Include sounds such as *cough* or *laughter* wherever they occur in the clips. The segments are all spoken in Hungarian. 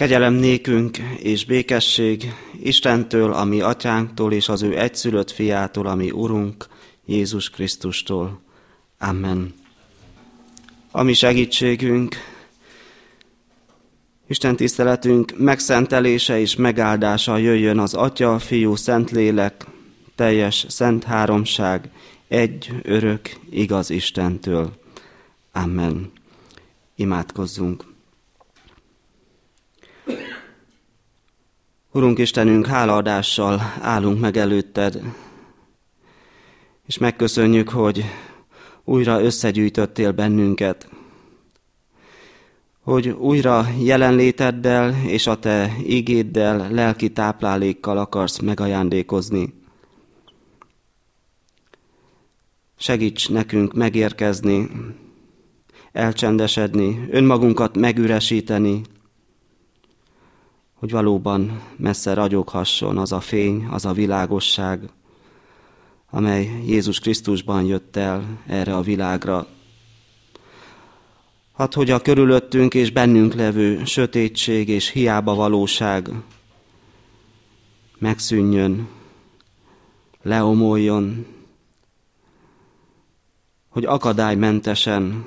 Kegyelem nékünk és békesség Istentől, ami atyánktól és az ő egyszülött fiától, ami Urunk, Jézus Krisztustól. Amen. Ami segítségünk, Isten tiszteletünk megszentelése és megáldása jöjjön az Atya, Fiú, Szentlélek, teljes szent háromság, egy örök, igaz Istentől. Amen. Imádkozzunk. Urunk Istenünk, hálaadással állunk meg előtted, és megköszönjük, hogy újra összegyűjtöttél bennünket, hogy újra jelenléteddel és a te ígéddel, lelki táplálékkal akarsz megajándékozni. Segíts nekünk megérkezni, elcsendesedni, önmagunkat megüresíteni, hogy valóban messze ragyoghasson az a fény, az a világosság, amely Jézus Krisztusban jött el erre a világra. Hát, hogy a körülöttünk és bennünk levő sötétség és hiába valóság megszűnjön, leomoljon, hogy akadálymentesen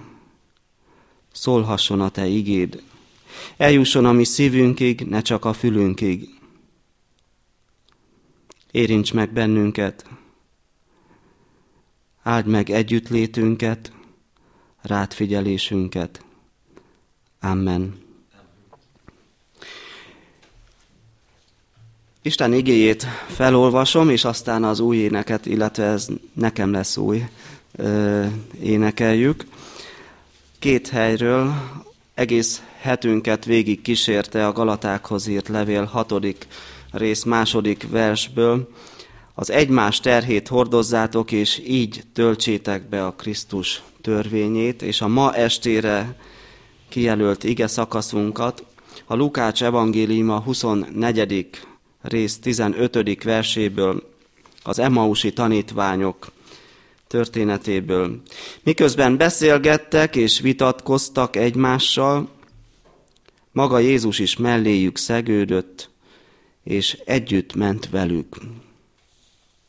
szólhasson a Te igéd, eljusson a mi szívünkig, ne csak a fülünkig. Érints meg bennünket, áld meg együttlétünket, rátfigyelésünket. Amen. Isten igéjét felolvasom, és aztán az új éneket, illetve ez nekem lesz új, énekeljük. Két helyről egész hetünket végig kísérte a Galatákhoz írt levél hatodik rész második versből. Az egymás terhét hordozzátok, és így töltsétek be a Krisztus törvényét, és a ma estére kijelölt ige szakaszunkat, a Lukács evangéliuma 24. rész 15. verséből, az Emmausi tanítványok történetéből. Miközben beszélgettek és vitatkoztak egymással, maga Jézus is melléjük szegődött, és együtt ment velük.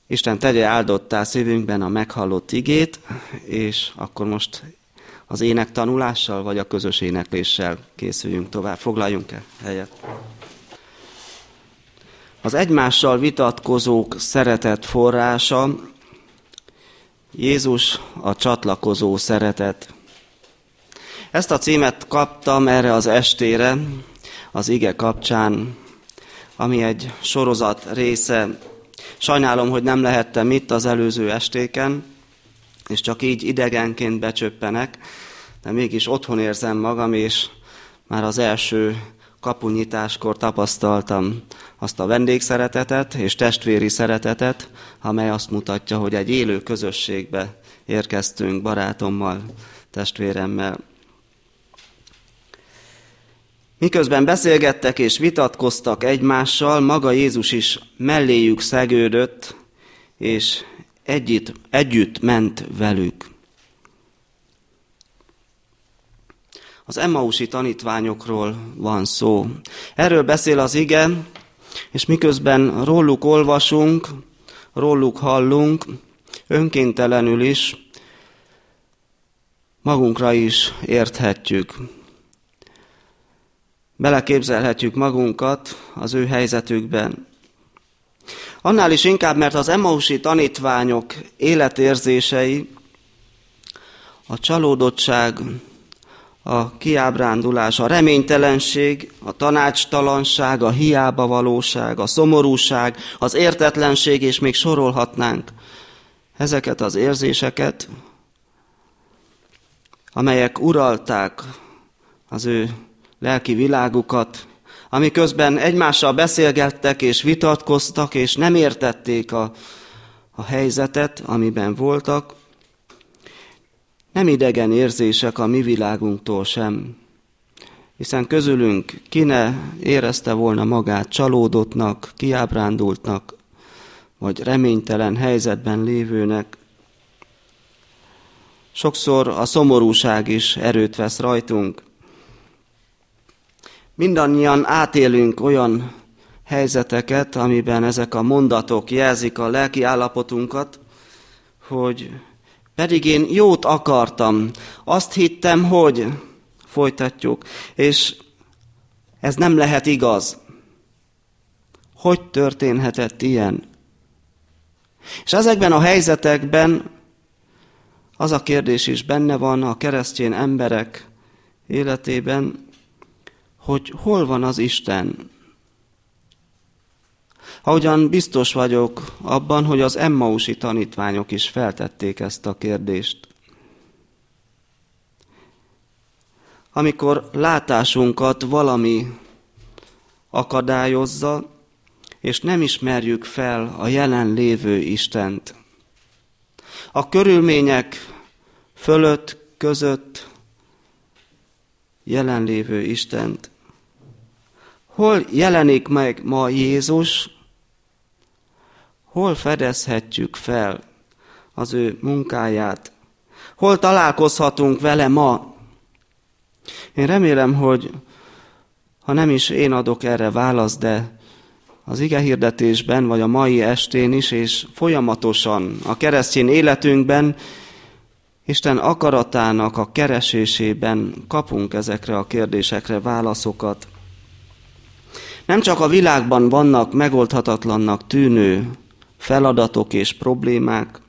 Isten tegye áldottá szívünkben a meghallott igét, és akkor most az ének tanulással, vagy a közös énekléssel készüljünk tovább. Foglaljunk el helyet. Az egymással vitatkozók szeretet forrása Jézus a csatlakozó szeretet. Ezt a címet kaptam erre az estére, az ige kapcsán, ami egy sorozat része. Sajnálom, hogy nem lehettem itt az előző estéken, és csak így idegenként becsöppenek, de mégis otthon érzem magam, és már az első kapunyításkor tapasztaltam azt a vendégszeretetet és testvéri szeretetet, amely azt mutatja, hogy egy élő közösségbe érkeztünk barátommal, testvéremmel. Miközben beszélgettek és vitatkoztak egymással, maga Jézus is melléjük szegődött, és együtt, együtt ment velük. Az Emmausi tanítványokról van szó. Erről beszél az ige, és miközben róluk olvasunk, róluk hallunk, önkéntelenül is magunkra is érthetjük. Beleképzelhetjük magunkat az ő helyzetükben. Annál is inkább, mert az Emmausi tanítványok életérzései, a csalódottság, a kiábrándulás, a reménytelenség, a tanácstalanság, a hiába valóság, a szomorúság, az értetlenség, és még sorolhatnánk ezeket az érzéseket, amelyek uralták az ő lelki világukat, amiközben egymással beszélgettek és vitatkoztak, és nem értették a, a helyzetet, amiben voltak, nem idegen érzések a mi világunktól sem, hiszen közülünk ki ne érezte volna magát csalódottnak, kiábrándultnak, vagy reménytelen helyzetben lévőnek. Sokszor a szomorúság is erőt vesz rajtunk, Mindannyian átélünk olyan helyzeteket, amiben ezek a mondatok jelzik a lelki állapotunkat, hogy pedig én jót akartam, azt hittem, hogy folytatjuk, és ez nem lehet igaz. Hogy történhetett ilyen? És ezekben a helyzetekben az a kérdés is benne van a keresztény emberek életében, hogy hol van az Isten. Ahogyan biztos vagyok abban, hogy az Emmausi tanítványok is feltették ezt a kérdést. Amikor látásunkat valami akadályozza, és nem ismerjük fel a jelenlévő Istent. A körülmények fölött, között jelenlévő Istent. Hol jelenik meg ma Jézus, hol fedezhetjük fel az ő munkáját, hol találkozhatunk vele ma. Én remélem, hogy ha nem is én adok erre választ, de az ige hirdetésben, vagy a mai estén is, és folyamatosan a keresztény életünkben, Isten akaratának a keresésében kapunk ezekre a kérdésekre válaszokat. Nem csak a világban vannak megoldhatatlannak tűnő feladatok és problémák,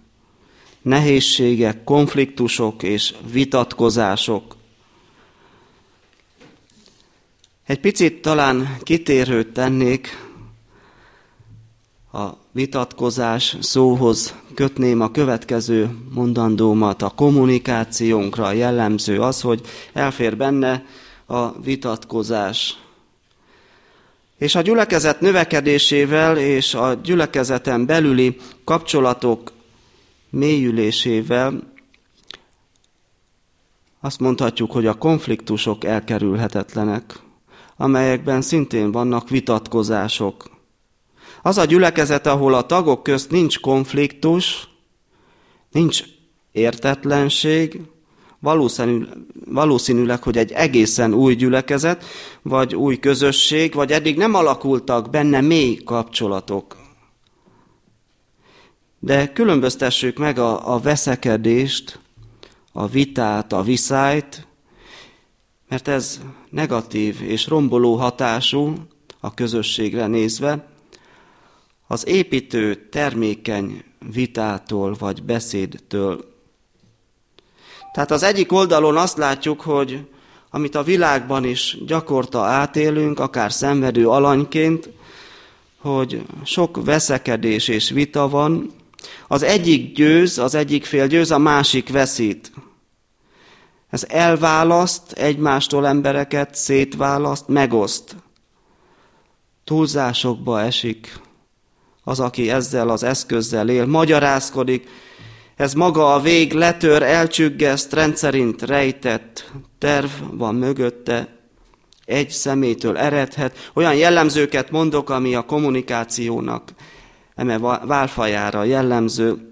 nehézségek, konfliktusok és vitatkozások. Egy picit talán kitérőt tennék a vitatkozás szóhoz kötném a következő mondandómat. A kommunikációnkra jellemző az, hogy elfér benne a vitatkozás. És a gyülekezet növekedésével és a gyülekezeten belüli kapcsolatok mélyülésével azt mondhatjuk, hogy a konfliktusok elkerülhetetlenek, amelyekben szintén vannak vitatkozások. Az a gyülekezet, ahol a tagok közt nincs konfliktus, nincs értetlenség, valószínűleg, hogy egy egészen új gyülekezet, vagy új közösség, vagy eddig nem alakultak benne mély kapcsolatok. De különböztessük meg a, a veszekedést, a vitát, a viszályt, mert ez negatív és romboló hatású a közösségre nézve, az építő termékeny vitától vagy beszédtől. Tehát az egyik oldalon azt látjuk, hogy amit a világban is gyakorta átélünk, akár szenvedő alanyként, hogy sok veszekedés és vita van, az egyik győz, az egyik fél győz, a másik veszít. Ez elválaszt egymástól embereket, szétválaszt, megoszt. Túlzásokba esik, az, aki ezzel az eszközzel él, magyarázkodik, ez maga a vég letör, elcsüggeszt, rendszerint rejtett terv van mögötte, egy szemétől eredhet. Olyan jellemzőket mondok, ami a kommunikációnak eme válfajára jellemző.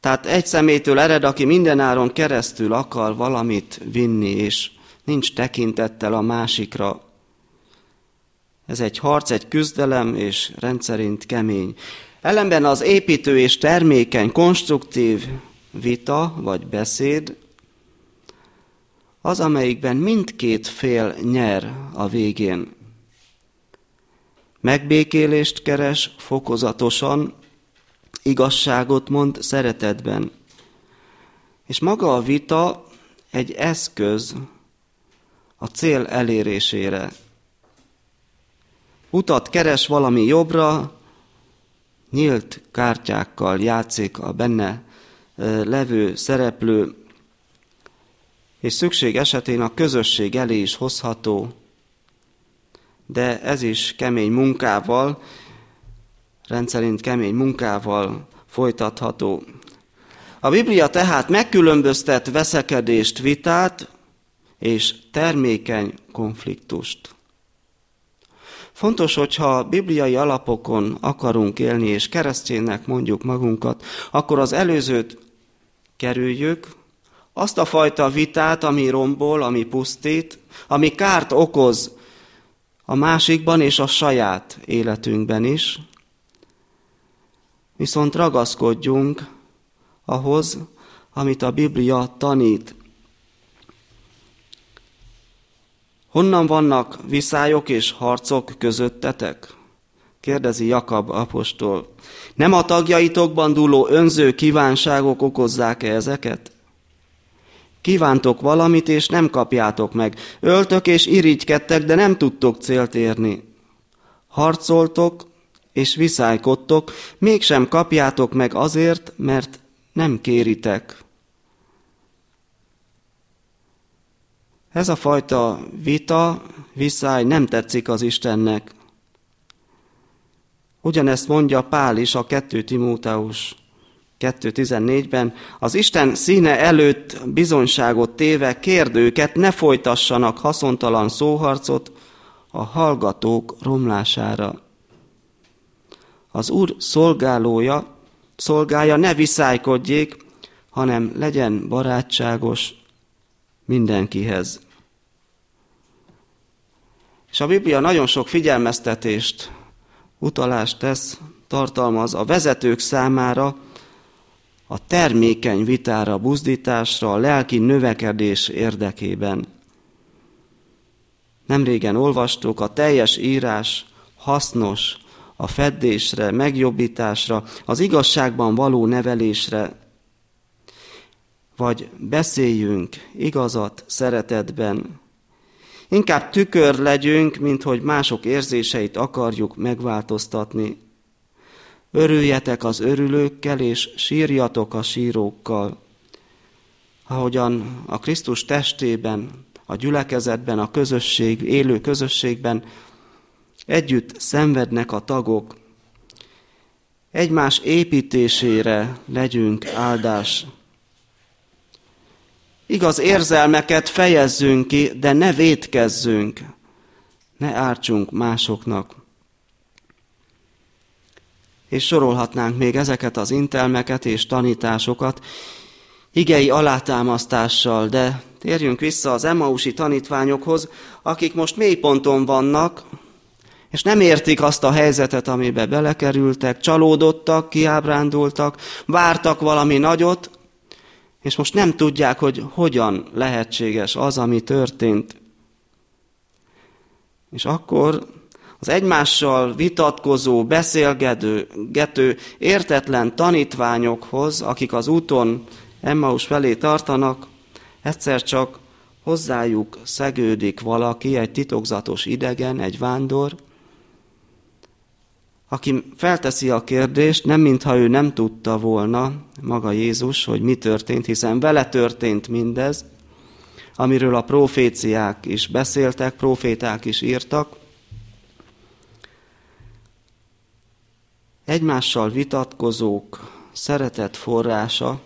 Tehát egy szemétől ered, aki mindenáron keresztül akar valamit vinni, és nincs tekintettel a másikra. Ez egy harc, egy küzdelem, és rendszerint kemény. Ellenben az építő és termékeny, konstruktív vita vagy beszéd az, amelyikben mindkét fél nyer a végén. Megbékélést keres fokozatosan, igazságot mond szeretetben. És maga a vita egy eszköz a cél elérésére utat keres valami jobbra, nyílt kártyákkal játszik a benne levő szereplő, és szükség esetén a közösség elé is hozható, de ez is kemény munkával, rendszerint kemény munkával folytatható. A Biblia tehát megkülönböztet veszekedést, vitát és termékeny konfliktust. Fontos, hogyha bibliai alapokon akarunk élni, és kereszténynek mondjuk magunkat, akkor az előzőt kerüljük, azt a fajta vitát, ami rombol, ami pusztít, ami kárt okoz a másikban és a saját életünkben is. Viszont ragaszkodjunk ahhoz, amit a Biblia tanít. Honnan vannak viszályok és harcok közöttetek? Kérdezi Jakab apostol. Nem a tagjaitokban dúló önző kívánságok okozzák-e ezeket? Kívántok valamit, és nem kapjátok meg. Öltök és irigykedtek, de nem tudtok célt érni. Harcoltok, és viszálykodtok, mégsem kapjátok meg azért, mert nem kéritek. Ez a fajta vita, viszály nem tetszik az Istennek. Ugyanezt mondja Pál is a 2 Timóteus 2.14-ben, az Isten színe előtt bizonyságot téve kérdőket ne folytassanak haszontalan szóharcot a hallgatók romlására. Az Úr szolgálója, szolgája ne viszálykodjék, hanem legyen barátságos mindenkihez. És a Biblia nagyon sok figyelmeztetést, utalást tesz, tartalmaz a vezetők számára, a termékeny vitára, buzdításra, a lelki növekedés érdekében. Nemrégen olvastuk, a teljes írás hasznos a feddésre, megjobbításra, az igazságban való nevelésre, vagy beszéljünk igazat szeretetben. Inkább tükör legyünk, mint hogy mások érzéseit akarjuk megváltoztatni. Örüljetek az örülőkkel, és sírjatok a sírókkal. Ahogyan a Krisztus testében, a gyülekezetben, a közösség, élő közösségben együtt szenvednek a tagok, egymás építésére legyünk áldás. Igaz érzelmeket fejezzünk ki, de ne védkezzünk, ne ártsunk másoknak. És sorolhatnánk még ezeket az intelmeket és tanításokat, igei alátámasztással, de térjünk vissza az Emmausi tanítványokhoz, akik most mélyponton vannak, és nem értik azt a helyzetet, amibe belekerültek, csalódottak, kiábrándultak, vártak valami nagyot, és most nem tudják, hogy hogyan lehetséges az, ami történt. És akkor az egymással vitatkozó, beszélgető, gető, értetlen tanítványokhoz, akik az úton Emmaus felé tartanak, egyszer csak hozzájuk szegődik valaki, egy titokzatos idegen, egy vándor, aki felteszi a kérdést, nem mintha ő nem tudta volna, maga Jézus, hogy mi történt, hiszen vele történt mindez, amiről a proféciák is beszéltek, proféták is írtak. Egymással vitatkozók szeretet forrása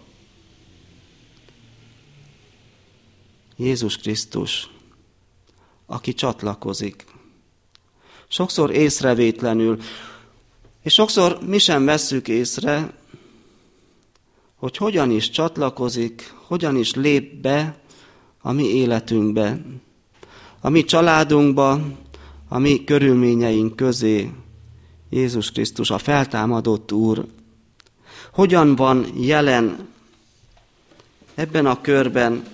Jézus Krisztus, aki csatlakozik. Sokszor észrevétlenül, és sokszor mi sem vesszük észre, hogy hogyan is csatlakozik, hogyan is lép be a mi életünkbe, a mi családunkba, a mi körülményeink közé. Jézus Krisztus, a feltámadott Úr. Hogyan van jelen ebben a körben,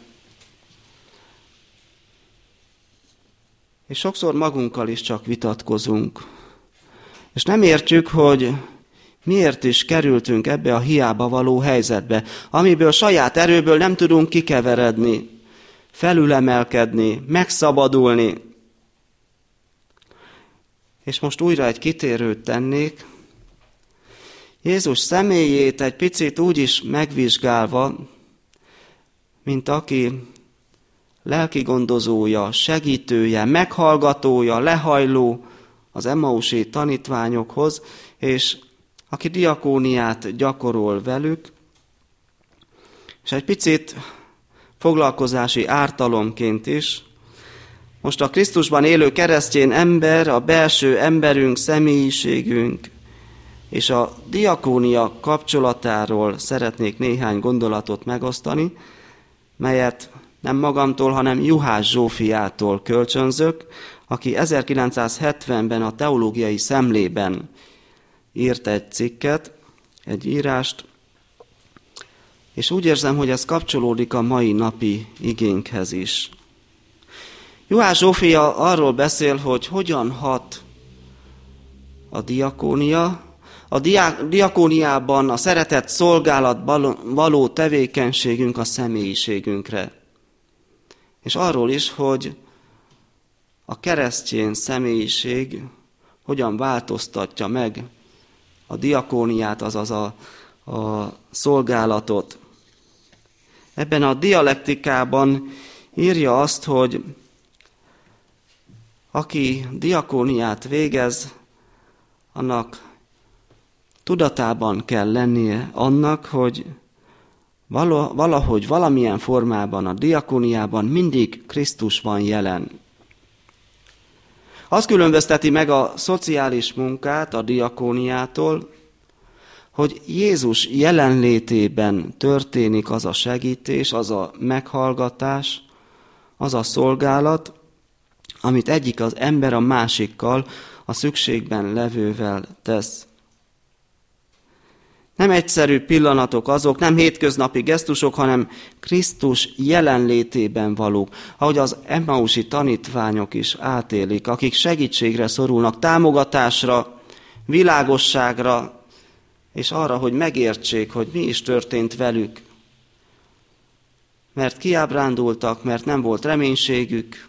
és sokszor magunkkal is csak vitatkozunk, és nem értjük, hogy miért is kerültünk ebbe a hiába való helyzetbe, amiből saját erőből nem tudunk kikeveredni, felülemelkedni, megszabadulni. És most újra egy kitérőt tennék. Jézus személyét egy picit úgy is megvizsgálva, mint aki lelki gondozója, segítője, meghallgatója, lehajló, az Emmausi tanítványokhoz, és aki diakóniát gyakorol velük, és egy picit foglalkozási ártalomként is, most a Krisztusban élő keresztjén ember, a belső emberünk, személyiségünk és a diakónia kapcsolatáról szeretnék néhány gondolatot megosztani, melyet nem magamtól, hanem Juhás Zsófiától kölcsönzök, aki 1970-ben a teológiai szemlében írt egy cikket, egy írást, és úgy érzem, hogy ez kapcsolódik a mai napi igénkhez is. Juhás Zsófia arról beszél, hogy hogyan hat a diakónia, a diakóniában a szeretett szolgálat való tevékenységünk a személyiségünkre. És arról is, hogy a keresztjén személyiség hogyan változtatja meg a diakóniát, azaz a, a szolgálatot. Ebben a dialektikában írja azt, hogy aki diakóniát végez, annak tudatában kell lennie annak, hogy valahogy valamilyen formában a diakóniában mindig Krisztus van jelen. Az különbözteti meg a szociális munkát a diakóniától, hogy Jézus jelenlétében történik az a segítés, az a meghallgatás, az a szolgálat, amit egyik az ember a másikkal, a szükségben levővel tesz. Nem egyszerű pillanatok azok, nem hétköznapi gesztusok, hanem Krisztus jelenlétében valók, ahogy az Emmausi tanítványok is átélik, akik segítségre szorulnak, támogatásra, világosságra, és arra, hogy megértsék, hogy mi is történt velük. Mert kiábrándultak, mert nem volt reménységük,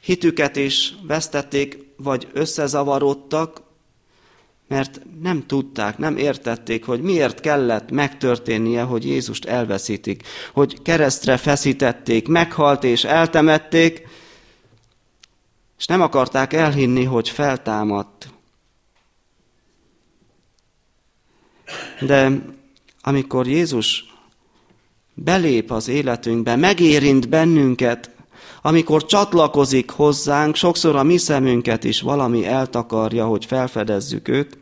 hitüket is vesztették, vagy összezavarodtak, mert nem tudták, nem értették, hogy miért kellett megtörténnie, hogy Jézust elveszítik, hogy keresztre feszítették, meghalt és eltemették, és nem akarták elhinni, hogy feltámadt. De amikor Jézus belép az életünkbe, megérint bennünket, amikor csatlakozik hozzánk, sokszor a mi szemünket is valami eltakarja, hogy felfedezzük őt.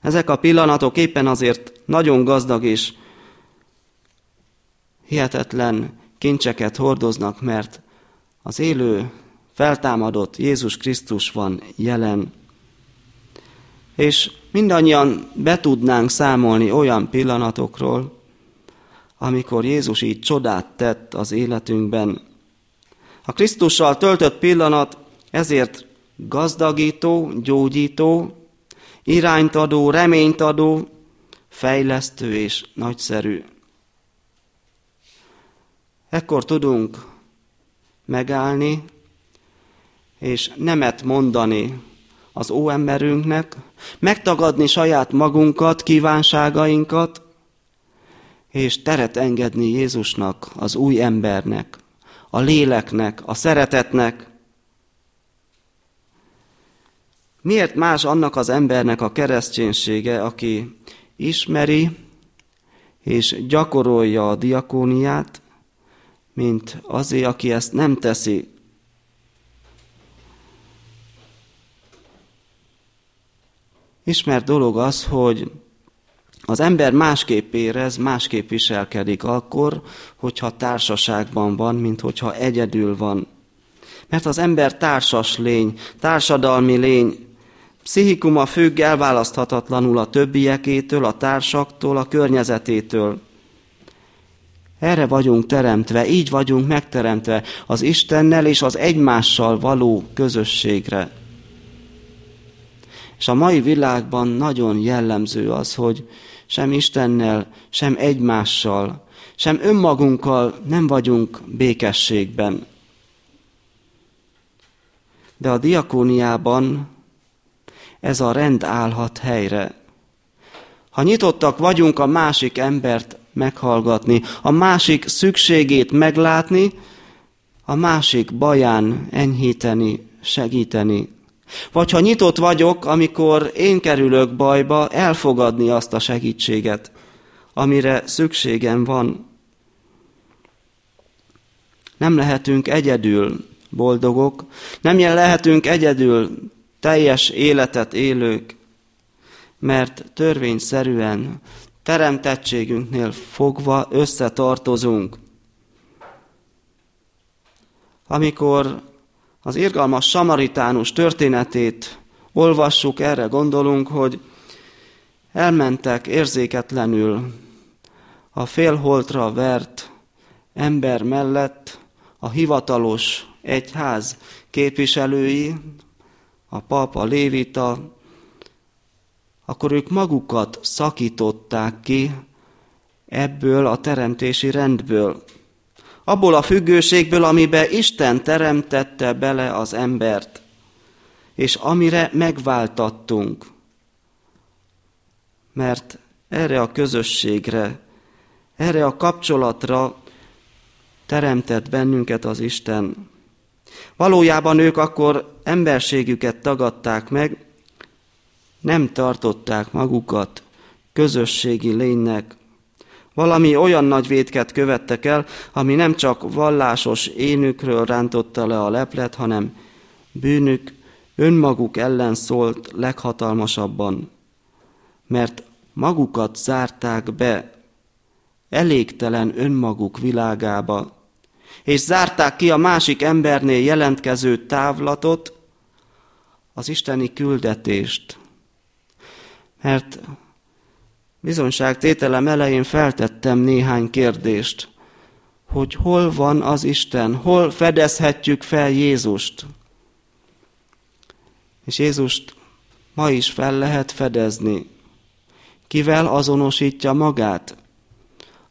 Ezek a pillanatok éppen azért nagyon gazdag és hihetetlen kincseket hordoznak, mert az élő, feltámadott Jézus Krisztus van jelen. És mindannyian be tudnánk számolni olyan pillanatokról, amikor Jézus így csodát tett az életünkben, a Krisztussal töltött pillanat ezért gazdagító, gyógyító, irányt adó, reményt adó, fejlesztő és nagyszerű. Ekkor tudunk megállni, és nemet mondani az óemberünknek, megtagadni saját magunkat, kívánságainkat, és teret engedni Jézusnak, az új embernek, a léleknek, a szeretetnek. Miért más annak az embernek a kereszténysége, aki ismeri és gyakorolja a diakóniát, mint azé, aki ezt nem teszi. Ismert dolog az, hogy az ember másképp érez, másképp viselkedik akkor, hogyha társaságban van, mint hogyha egyedül van. Mert az ember társas lény, társadalmi lény, pszichikuma függ elválaszthatatlanul a többiekétől, a társaktól, a környezetétől. Erre vagyunk teremtve, így vagyunk megteremtve az Istennel és az egymással való közösségre. És a mai világban nagyon jellemző az, hogy sem Istennel, sem egymással, sem önmagunkkal nem vagyunk békességben. De a diakóniában ez a rend állhat helyre. Ha nyitottak vagyunk a másik embert meghallgatni, a másik szükségét meglátni, a másik baján enyhíteni, segíteni, vagy ha nyitott vagyok, amikor én kerülök bajba, elfogadni azt a segítséget, amire szükségem van. Nem lehetünk egyedül boldogok, nem lehetünk egyedül teljes életet élők, mert törvényszerűen teremtettségünknél fogva összetartozunk. Amikor az irgalmas samaritánus történetét olvassuk, erre gondolunk, hogy elmentek érzéketlenül a félholtra vert ember mellett a hivatalos egyház képviselői, a pap, a lévita, akkor ők magukat szakították ki ebből a teremtési rendből. Abból a függőségből, amibe Isten teremtette bele az embert, és amire megváltattunk. Mert erre a közösségre, erre a kapcsolatra teremtett bennünket az Isten. Valójában ők akkor emberségüket tagadták meg, nem tartották magukat közösségi lénynek. Valami olyan nagy vétket követtek el, ami nem csak vallásos énükről rántotta le a leplet, hanem bűnük önmaguk ellen szólt leghatalmasabban, mert magukat zárták be elégtelen önmaguk világába, és zárták ki a másik embernél jelentkező távlatot, az isteni küldetést. Mert bizonyságtételem elején feltettem néhány kérdést, hogy hol van az Isten, hol fedezhetjük fel Jézust. És Jézust ma is fel lehet fedezni. Kivel azonosítja magát?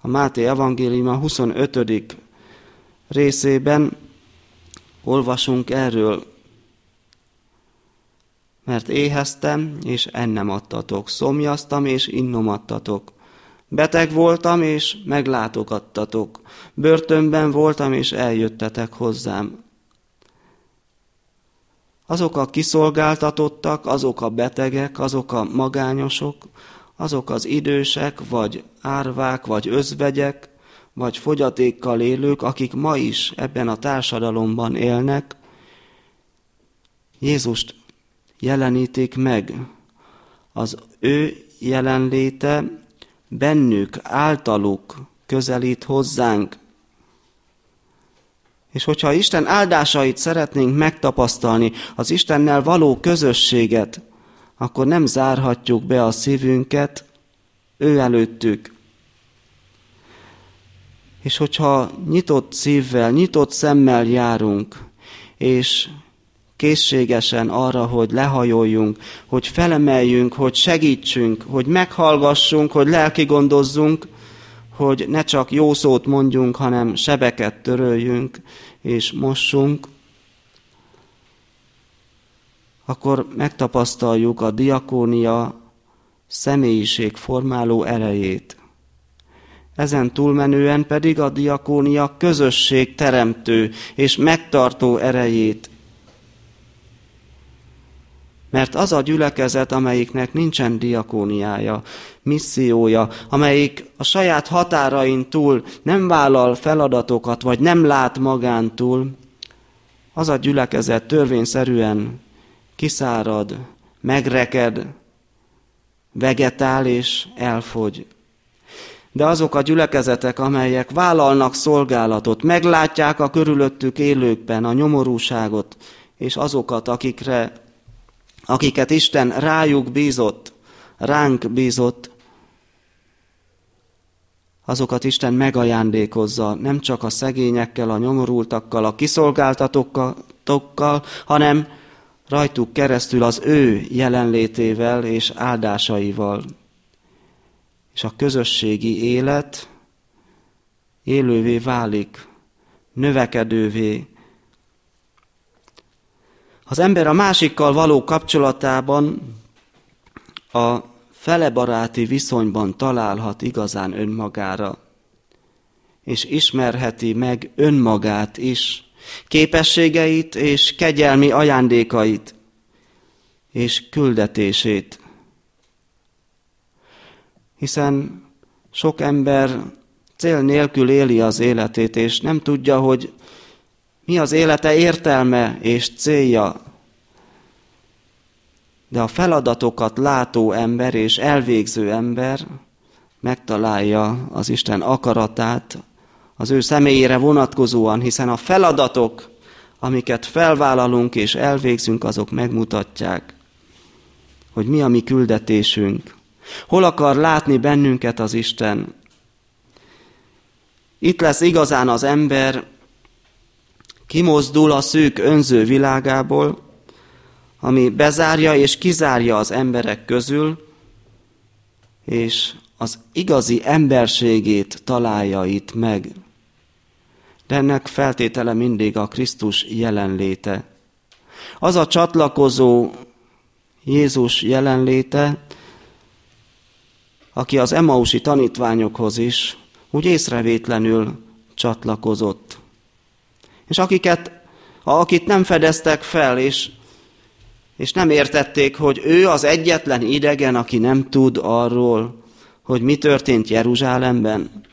A Máté Evangélium a 25 részében olvasunk erről. Mert éheztem, és ennem adtatok, szomjaztam, és innom adtatok. Beteg voltam, és meglátogattatok. Börtönben voltam, és eljöttetek hozzám. Azok a kiszolgáltatottak, azok a betegek, azok a magányosok, azok az idősek, vagy árvák, vagy özvegyek, vagy fogyatékkal élők, akik ma is ebben a társadalomban élnek, Jézust jelenítik meg. Az ő jelenléte bennük, általuk közelít hozzánk. És hogyha Isten áldásait szeretnénk megtapasztalni, az Istennel való közösséget, akkor nem zárhatjuk be a szívünket ő előttük. És hogyha nyitott szívvel, nyitott szemmel járunk, és készségesen arra, hogy lehajoljunk, hogy felemeljünk, hogy segítsünk, hogy meghallgassunk, hogy lelki gondozzunk, hogy ne csak jó szót mondjunk, hanem sebeket töröljünk és mossunk, akkor megtapasztaljuk a diakónia személyiségformáló erejét. Ezen túlmenően pedig a diakónia közösség teremtő és megtartó erejét. Mert az a gyülekezet, amelyiknek nincsen diakóniája, missziója, amelyik a saját határain túl nem vállal feladatokat, vagy nem lát magán túl, az a gyülekezet törvényszerűen kiszárad, megreked, vegetál és elfogy. De azok a gyülekezetek, amelyek vállalnak szolgálatot, meglátják a körülöttük élőkben a nyomorúságot, és azokat, akikre, akiket Isten rájuk bízott, ránk bízott, azokat Isten megajándékozza, nem csak a szegényekkel, a nyomorultakkal, a kiszolgáltatókkal, hanem rajtuk keresztül az ő jelenlétével és áldásaival. És a közösségi élet élővé válik, növekedővé. Az ember a másikkal való kapcsolatában a felebaráti viszonyban találhat igazán önmagára, és ismerheti meg önmagát is, képességeit és kegyelmi ajándékait és küldetését. Hiszen sok ember cél nélkül éli az életét, és nem tudja, hogy mi az élete értelme és célja. De a feladatokat látó ember és elvégző ember megtalálja az Isten akaratát az ő személyére vonatkozóan, hiszen a feladatok, amiket felvállalunk és elvégzünk, azok megmutatják, hogy mi a mi küldetésünk. Hol akar látni bennünket az Isten? Itt lesz igazán az ember, kimozdul a szűk önző világából, ami bezárja és kizárja az emberek közül, és az igazi emberségét találja itt meg. De ennek feltétele mindig a Krisztus jelenléte. Az a csatlakozó Jézus jelenléte, aki az Emausi tanítványokhoz is úgy észrevétlenül csatlakozott. És akiket, akit nem fedeztek fel, és, és nem értették, hogy ő az egyetlen idegen, aki nem tud arról, hogy mi történt Jeruzsálemben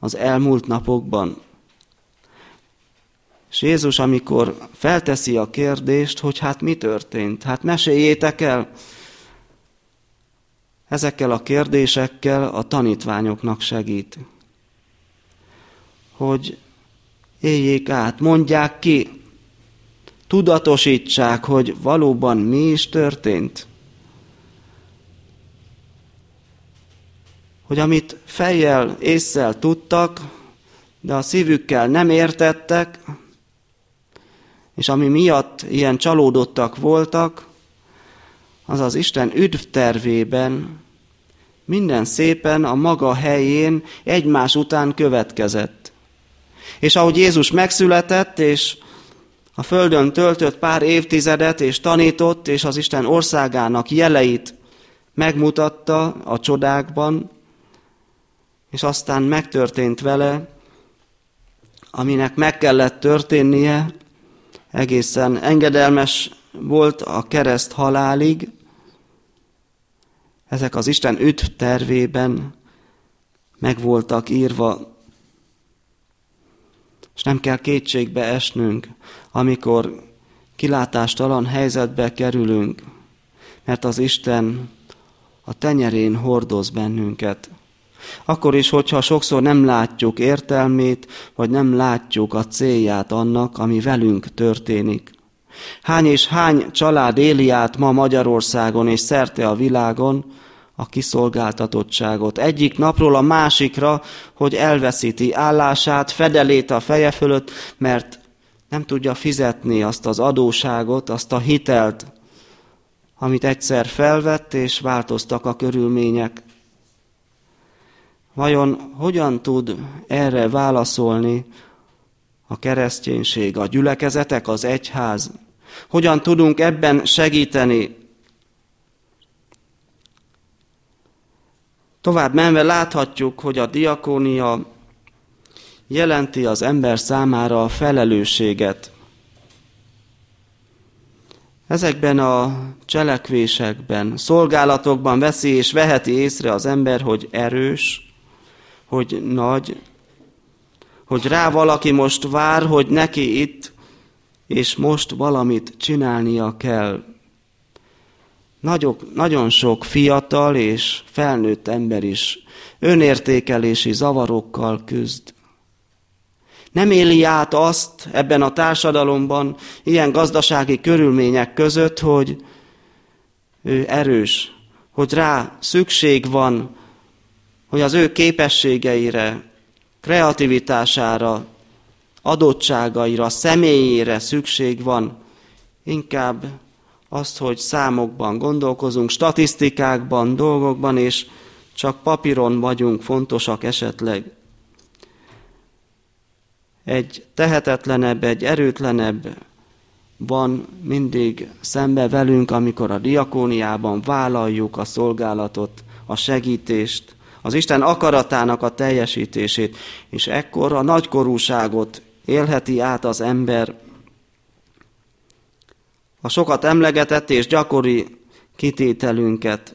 az elmúlt napokban. És Jézus, amikor felteszi a kérdést, hogy hát mi történt, hát meséljétek el, ezekkel a kérdésekkel a tanítványoknak segít. Hogy éljék át, mondják ki, tudatosítsák, hogy valóban mi is történt. Hogy amit fejjel, észszel tudtak, de a szívükkel nem értettek, és ami miatt ilyen csalódottak voltak, az az Isten üdvtervében minden szépen a maga helyén egymás után következett. És ahogy Jézus megszületett, és a földön töltött pár évtizedet, és tanított, és az Isten országának jeleit megmutatta a csodákban, és aztán megtörtént vele, aminek meg kellett történnie, egészen engedelmes volt a kereszt halálig, ezek az Isten üt tervében meg voltak írva, és nem kell kétségbe esnünk, amikor kilátástalan helyzetbe kerülünk, mert az Isten a tenyerén hordoz bennünket. Akkor is, hogyha sokszor nem látjuk értelmét, vagy nem látjuk a célját annak, ami velünk történik. Hány és hány család éli át ma Magyarországon és szerte a világon a kiszolgáltatottságot. Egyik napról a másikra, hogy elveszíti állását, fedelét a feje fölött, mert nem tudja fizetni azt az adóságot, azt a hitelt, amit egyszer felvett, és változtak a körülmények. Vajon hogyan tud erre válaszolni a kereszténység, a gyülekezetek, az egyház? Hogyan tudunk ebben segíteni? Tovább menve láthatjuk, hogy a diakónia jelenti az ember számára a felelősséget. Ezekben a cselekvésekben, szolgálatokban veszi és veheti észre az ember, hogy erős, hogy nagy, hogy rá valaki most vár, hogy neki itt és most valamit csinálnia kell. Nagyok, nagyon sok fiatal és felnőtt ember is önértékelési zavarokkal küzd. Nem éli át azt ebben a társadalomban, ilyen gazdasági körülmények között, hogy ő erős, hogy rá szükség van, hogy az ő képességeire, kreativitására, adottságaira, személyére szükség van, inkább azt, hogy számokban gondolkozunk, statisztikákban, dolgokban, és csak papíron vagyunk fontosak esetleg. Egy tehetetlenebb, egy erőtlenebb van mindig szembe velünk, amikor a diakóniában vállaljuk a szolgálatot, a segítést, az Isten akaratának a teljesítését, és ekkor a nagykorúságot élheti át az ember, a sokat emlegetett és gyakori kitételünket.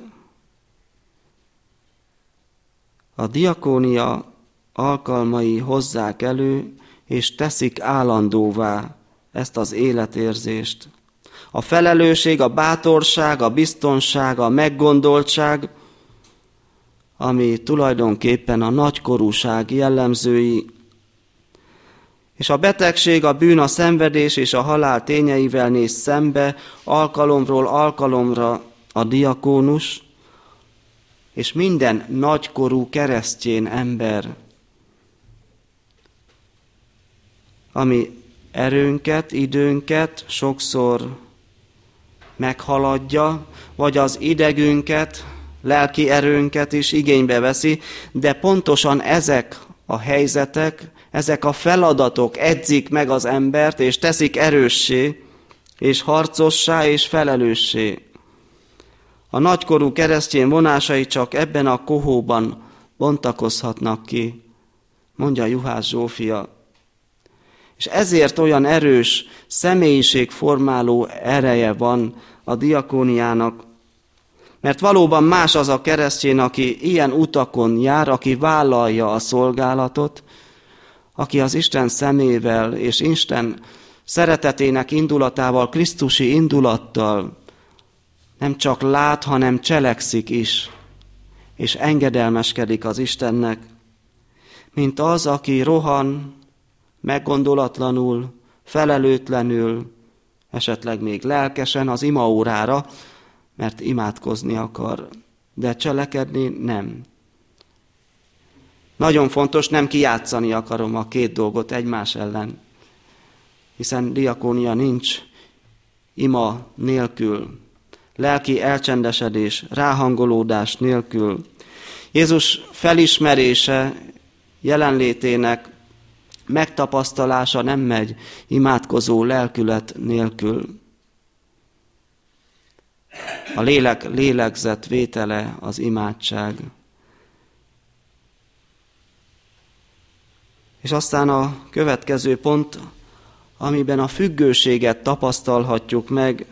A diakónia alkalmai hozzák elő, és teszik állandóvá ezt az életérzést. A felelősség, a bátorság, a biztonság, a meggondoltság, ami tulajdonképpen a nagykorúság jellemzői, és a betegség, a bűn, a szenvedés és a halál tényeivel néz szembe alkalomról alkalomra a diakónus, és minden nagykorú keresztjén ember, ami erőnket, időnket sokszor meghaladja, vagy az idegünket, lelki erőnket is igénybe veszi, de pontosan ezek a helyzetek, ezek a feladatok edzik meg az embert, és teszik erőssé, és harcossá, és felelőssé. A nagykorú keresztény vonásai csak ebben a kohóban bontakozhatnak ki, mondja Juhász Zsófia. És ezért olyan erős személyiségformáló ereje van a diakóniának, mert valóban más az a keresztény, aki ilyen utakon jár, aki vállalja a szolgálatot, aki az Isten szemével és Isten szeretetének indulatával, Krisztusi indulattal nem csak lát, hanem cselekszik is, és engedelmeskedik az Istennek, mint az, aki rohan, meggondolatlanul, felelőtlenül, esetleg még lelkesen az imaórára, mert imádkozni akar, de cselekedni nem. Nagyon fontos, nem kijátszani akarom a két dolgot egymás ellen, hiszen diakónia nincs ima nélkül, lelki elcsendesedés, ráhangolódás nélkül. Jézus felismerése jelenlétének megtapasztalása nem megy imádkozó lelkület nélkül. A lélek lélegzett vétele az imádság. És aztán a következő pont, amiben a függőséget tapasztalhatjuk meg,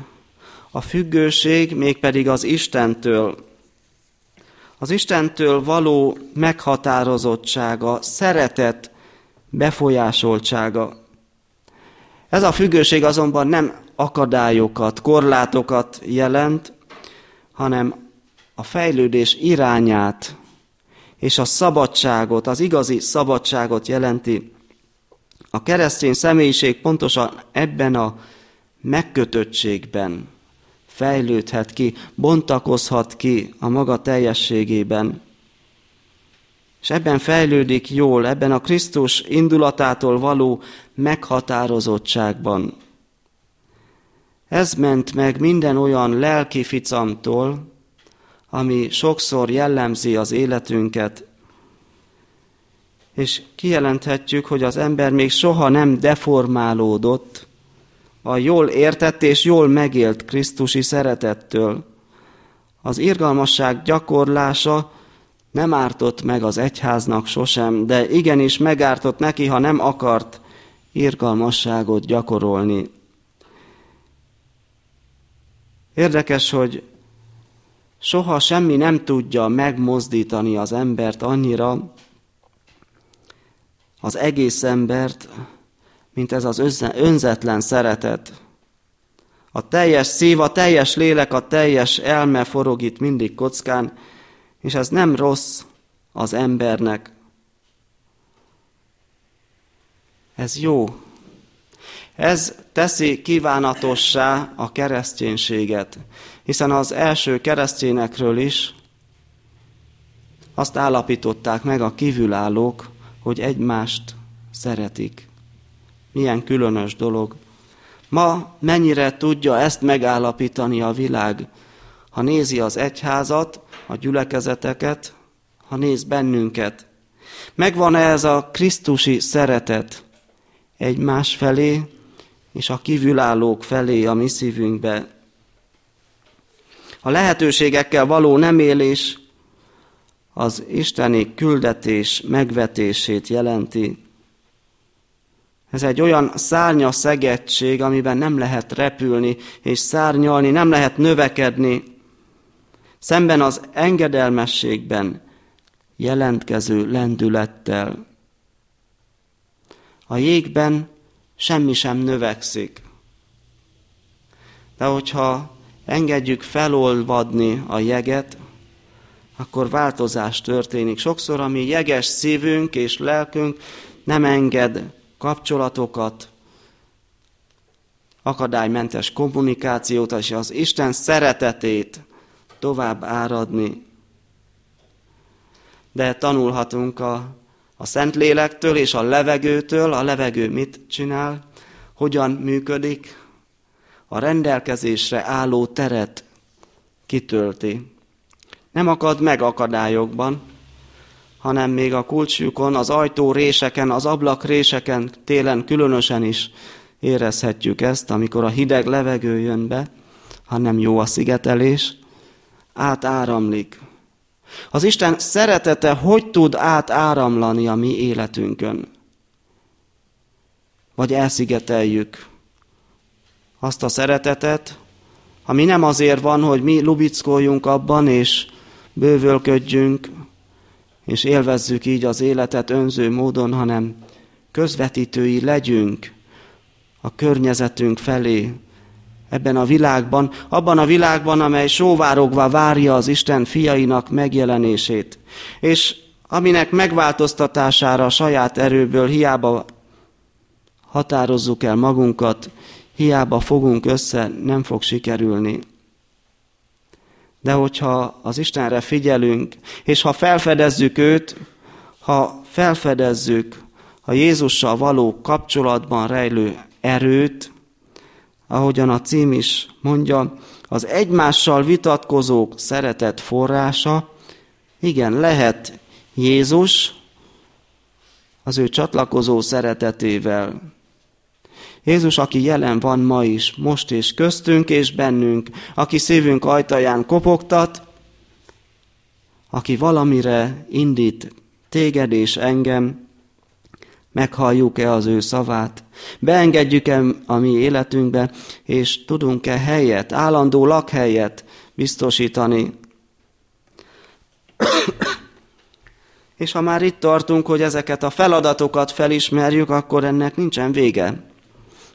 a függőség mégpedig az Istentől. Az Istentől való meghatározottsága, szeretet befolyásoltsága. Ez a függőség azonban nem akadályokat, korlátokat jelent, hanem a fejlődés irányát és a szabadságot, az igazi szabadságot jelenti. A keresztény személyiség pontosan ebben a megkötöttségben fejlődhet ki, bontakozhat ki a maga teljességében. És ebben fejlődik jól, ebben a Krisztus indulatától való meghatározottságban. Ez ment meg minden olyan lelki ficamtól, ami sokszor jellemzi az életünket, és kijelenthetjük, hogy az ember még soha nem deformálódott a jól értett és jól megélt Krisztusi szeretettől. Az irgalmasság gyakorlása nem ártott meg az egyháznak sosem, de igenis megártott neki, ha nem akart irgalmasságot gyakorolni. Érdekes, hogy soha semmi nem tudja megmozdítani az embert annyira, az egész embert, mint ez az önzetlen szeretet. A teljes szív, a teljes lélek, a teljes elme forog itt mindig kockán, és ez nem rossz az embernek. Ez jó. Ez teszi kívánatossá a kereszténységet, hiszen az első keresztényekről is azt állapították meg a kívülállók, hogy egymást szeretik. Milyen különös dolog. Ma mennyire tudja ezt megállapítani a világ, ha nézi az egyházat, a gyülekezeteket, ha néz bennünket. Megvan-e ez a Krisztusi szeretet egymás felé, és a kívülállók felé a mi szívünkbe. A lehetőségekkel való nem élés az isteni küldetés megvetését jelenti. Ez egy olyan szárnya szegettség, amiben nem lehet repülni és szárnyalni, nem lehet növekedni. Szemben az engedelmességben jelentkező lendülettel. A jégben semmi sem növekszik. De hogyha engedjük felolvadni a jeget, akkor változás történik. Sokszor a mi jeges szívünk és lelkünk nem enged kapcsolatokat, akadálymentes kommunikációt és az Isten szeretetét tovább áradni. De tanulhatunk a, a Szentlélektől és a levegőtől. A levegő mit csinál? Hogyan működik? A rendelkezésre álló teret kitölti. Nem akad meg akadályokban, hanem még a kulcsjukon, az ajtó réseken, az ablak réseken télen különösen is érezhetjük ezt, amikor a hideg levegő jön be, hanem jó a szigetelés, átáramlik. Az Isten szeretete hogy tud átáramlani a mi életünkön? Vagy elszigeteljük azt a szeretetet, ami nem azért van, hogy mi lubickoljunk abban, és bővölködjünk, és élvezzük így az életet önző módon, hanem közvetítői legyünk a környezetünk felé, ebben a világban, abban a világban, amely sóvárogva várja az Isten fiainak megjelenését, és aminek megváltoztatására a saját erőből hiába határozzuk el magunkat, hiába fogunk össze, nem fog sikerülni. De hogyha az Istenre figyelünk, és ha felfedezzük őt, ha felfedezzük a Jézussal való kapcsolatban rejlő erőt, ahogyan a cím is mondja, az egymással vitatkozók szeretet forrása, igen, lehet Jézus az ő csatlakozó szeretetével. Jézus, aki jelen van ma is, most és köztünk és bennünk, aki szívünk ajtaján kopogtat, aki valamire indít téged és engem, meghalljuk-e az ő szavát, beengedjük-e a mi életünkbe, és tudunk-e helyet, állandó lakhelyet biztosítani. *coughs* és ha már itt tartunk, hogy ezeket a feladatokat felismerjük, akkor ennek nincsen vége.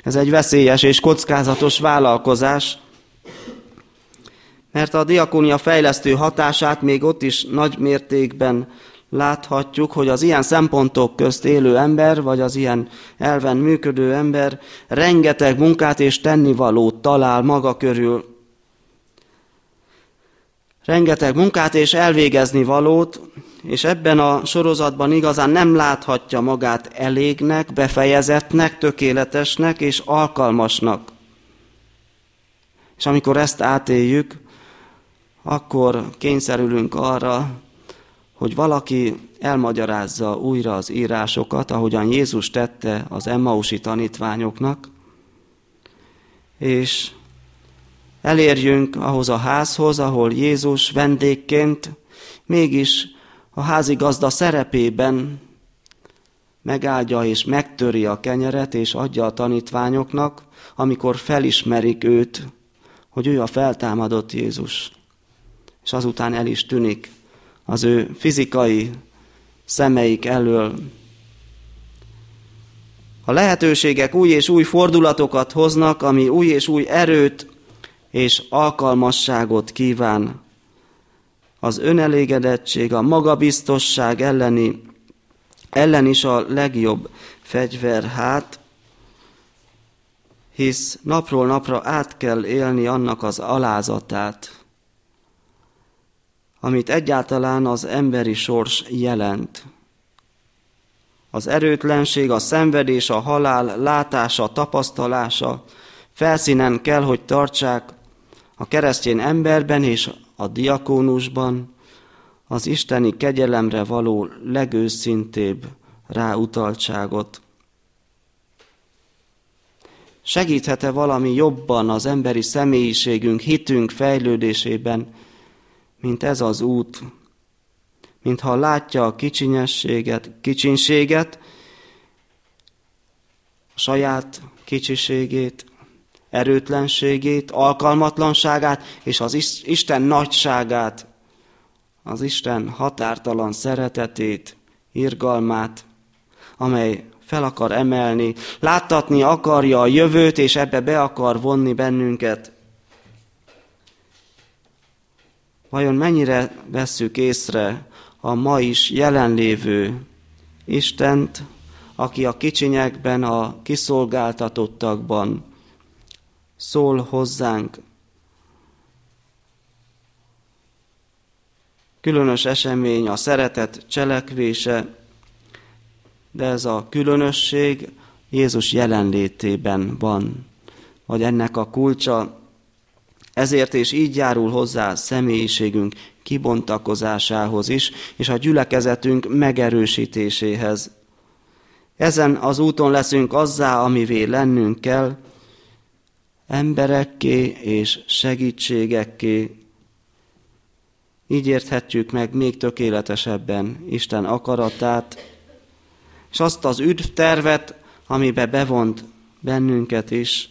Ez egy veszélyes és kockázatos vállalkozás, mert a diakónia fejlesztő hatását még ott is nagy mértékben láthatjuk, hogy az ilyen szempontok közt élő ember, vagy az ilyen elven működő ember rengeteg munkát és tennivalót talál maga körül. Rengeteg munkát és elvégezni valót, és ebben a sorozatban igazán nem láthatja magát elégnek, befejezetnek, tökéletesnek és alkalmasnak. És amikor ezt átéljük, akkor kényszerülünk arra, hogy valaki elmagyarázza újra az írásokat, ahogyan Jézus tette az Emmausi tanítványoknak, és elérjünk ahhoz a házhoz, ahol Jézus vendégként mégis a házigazda szerepében megáldja és megtöri a kenyeret, és adja a tanítványoknak, amikor felismerik őt, hogy ő a feltámadott Jézus. És azután el is tűnik az ő fizikai szemeik elől. A lehetőségek új és új fordulatokat hoznak, ami új és új erőt és alkalmasságot kíván. Az önelégedettség, a magabiztosság elleni, ellen is a legjobb fegyver hát, hisz napról napra át kell élni annak az alázatát, amit egyáltalán az emberi sors jelent. Az erőtlenség, a szenvedés, a halál látása, tapasztalása felszínen kell, hogy tartsák a keresztény emberben és a diakónusban az isteni kegyelemre való legőszintébb ráutaltságot. Segíthet-e valami jobban az emberi személyiségünk, hitünk fejlődésében, mint ez az út, mintha látja a kicsinyességet, kicsinséget, a saját kicsiségét, erőtlenségét, alkalmatlanságát és az Isten nagyságát, az Isten határtalan szeretetét, irgalmát, amely fel akar emelni, láttatni akarja a jövőt, és ebbe be akar vonni bennünket. Vajon mennyire vesszük észre a ma is jelenlévő Istent, aki a kicsinyekben, a kiszolgáltatottakban szól hozzánk. Különös esemény a szeretet cselekvése, de ez a különösség Jézus jelenlétében van, vagy ennek a kulcsa. Ezért és így járul hozzá személyiségünk kibontakozásához is, és a gyülekezetünk megerősítéséhez. Ezen az úton leszünk azzá, amivé lennünk kell, emberekké és segítségekké. Így érthetjük meg még tökéletesebben Isten akaratát, és azt az üdv tervet, amibe bevont bennünket is.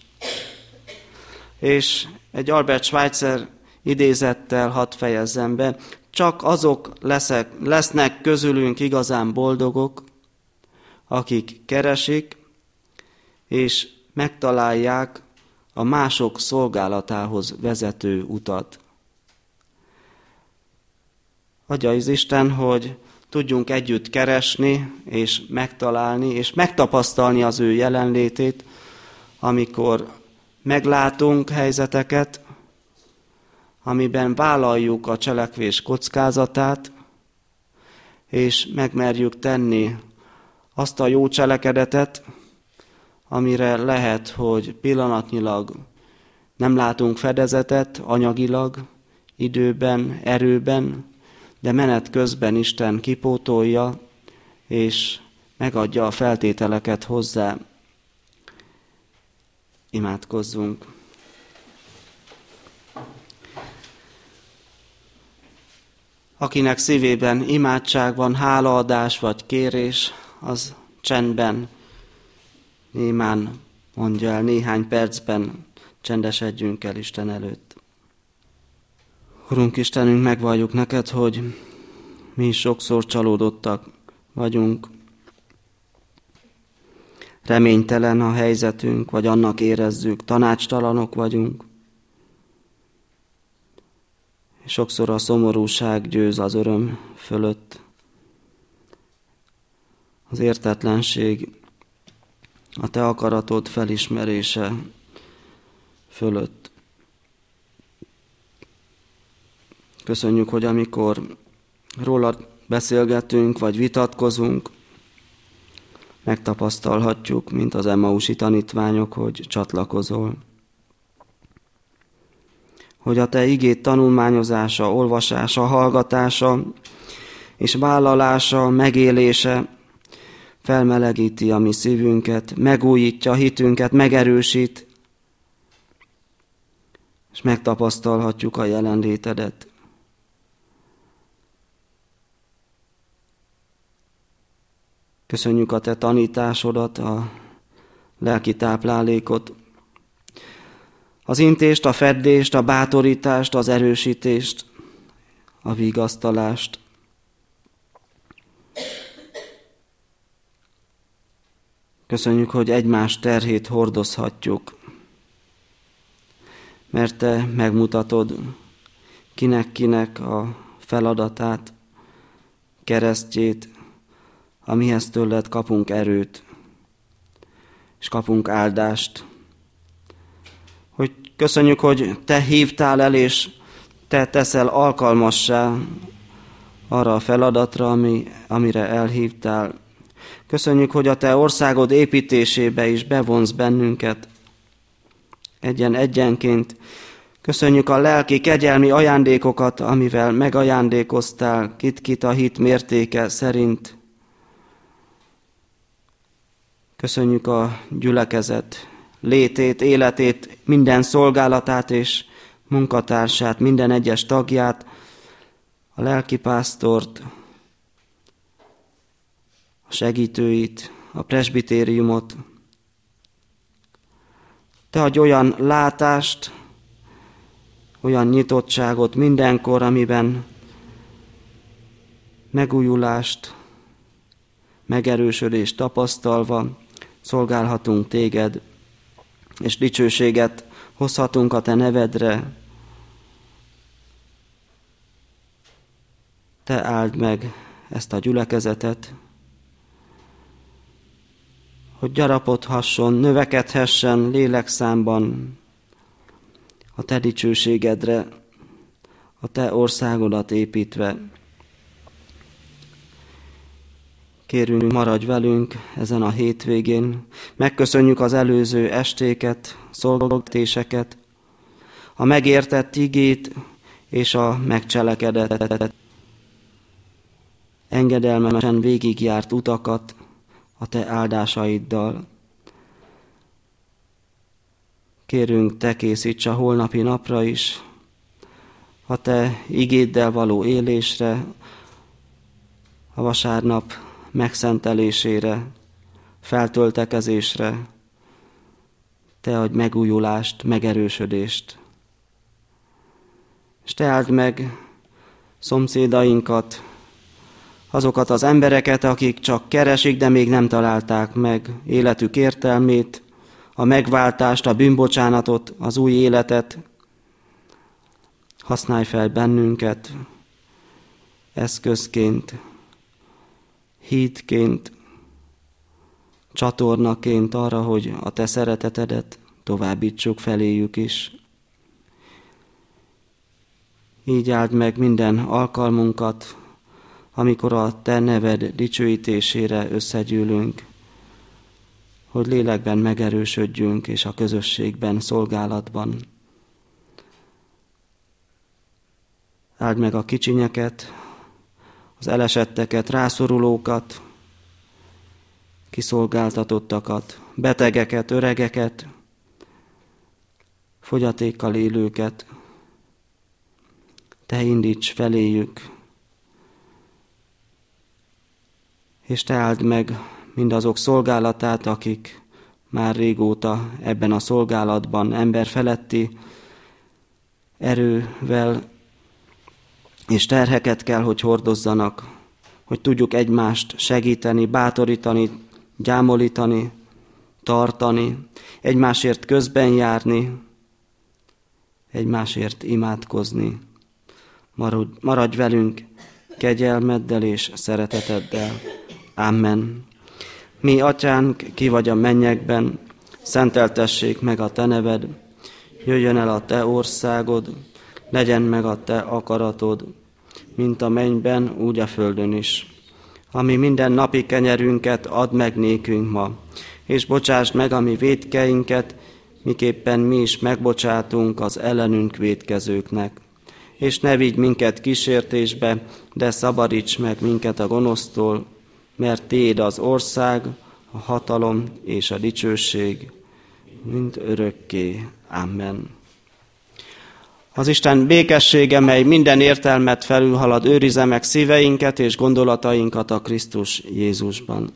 És egy Albert Schweitzer idézettel hadd fejezzem be, csak azok leszek, lesznek közülünk igazán boldogok, akik keresik és megtalálják a mások szolgálatához vezető utat. Adja az Isten, hogy tudjunk együtt keresni és megtalálni és megtapasztalni az ő jelenlétét, amikor meglátunk helyzeteket, amiben vállaljuk a cselekvés kockázatát, és megmerjük tenni azt a jó cselekedetet, amire lehet, hogy pillanatnyilag nem látunk fedezetet anyagilag, időben, erőben, de menet közben Isten kipótolja, és megadja a feltételeket hozzá. Imádkozzunk! Akinek szívében imádság van, hálaadás vagy kérés, az csendben, némán mondja el néhány percben, csendesedjünk el Isten előtt. Urunk Istenünk, megvalljuk neked, hogy mi is sokszor csalódottak vagyunk. Reménytelen a helyzetünk, vagy annak érezzük, tanácstalanok vagyunk. Sokszor a szomorúság győz az öröm fölött. Az értetlenség, a te akaratod felismerése fölött. Köszönjük, hogy amikor rólad beszélgetünk, vagy vitatkozunk, megtapasztalhatjuk, mint az Emmausi tanítványok, hogy csatlakozol hogy a Te igét tanulmányozása, olvasása, hallgatása és vállalása, megélése felmelegíti a mi szívünket, megújítja hitünket, megerősít, és megtapasztalhatjuk a jelenlétedet. Köszönjük a Te tanításodat, a lelki táplálékot, az intést, a feddést, a bátorítást, az erősítést, a vigasztalást. Köszönjük, hogy egymás terhét hordozhatjuk, mert Te megmutatod kinek-kinek a feladatát, keresztjét, amihez tőled kapunk erőt, és kapunk áldást, Köszönjük, hogy Te hívtál el, és Te teszel alkalmassá arra a feladatra, ami, amire elhívtál. Köszönjük, hogy a Te országod építésébe is bevonz bennünket egyen-egyenként. Köszönjük a lelki kegyelmi ajándékokat, amivel megajándékoztál kit-kit a hit mértéke szerint. Köszönjük a gyülekezet létét, életét, minden szolgálatát és munkatársát, minden egyes tagját, a lelkipásztort, a segítőit, a presbitériumot. Te adj olyan látást, olyan nyitottságot mindenkor, amiben megújulást, megerősödést tapasztalva szolgálhatunk téged és dicsőséget hozhatunk a Te nevedre. te áld meg ezt a gyülekezetet, hogy gyarapodhasson, növekedhessen lélekszámban a te dicsőségedre, a te országodat építve. Kérünk, maradj velünk ezen a hétvégén. Megköszönjük az előző estéket, szolgáltatéseket, a megértett igét és a megcselekedett engedelmesen végigjárt utakat a te áldásaiddal. Kérünk, te készíts a holnapi napra is, a te igéddel való élésre, a vasárnap megszentelésére, feltöltekezésre, te adj megújulást, megerősödést. És te áld meg szomszédainkat, azokat az embereket, akik csak keresik, de még nem találták meg életük értelmét, a megváltást, a bűnbocsánatot, az új életet. Használj fel bennünket eszközként, hídként, csatornaként arra, hogy a te szeretetedet továbbítsuk feléjük is. Így áld meg minden alkalmunkat, amikor a Te neved dicsőítésére összegyűlünk, hogy lélekben megerősödjünk, és a közösségben, szolgálatban. Áld meg a kicsinyeket, az elesetteket, rászorulókat, kiszolgáltatottakat, betegeket, öregeket, fogyatékkal élőket. Te indíts feléjük, és te áld meg mindazok szolgálatát, akik már régóta ebben a szolgálatban ember feletti erővel és terheket kell, hogy hordozzanak, hogy tudjuk egymást segíteni, bátorítani, gyámolítani, tartani, egymásért közben járni, egymásért imádkozni. Maradj velünk kegyelmeddel és szereteteddel. Amen. Mi, atyánk, ki vagy a mennyekben, szenteltessék meg a te neved, jöjjön el a te országod, legyen meg a te akaratod, mint a mennyben, úgy a földön is. Ami minden napi kenyerünket ad meg nékünk ma, és bocsásd meg a mi védkeinket, miképpen mi is megbocsátunk az ellenünk védkezőknek. És ne vigy minket kísértésbe, de szabadíts meg minket a gonosztól, mert Téd az ország, a hatalom és a dicsőség, mind örökké. Amen. Az Isten békessége, mely minden értelmet felülhalad, őrize meg szíveinket és gondolatainkat a Krisztus Jézusban.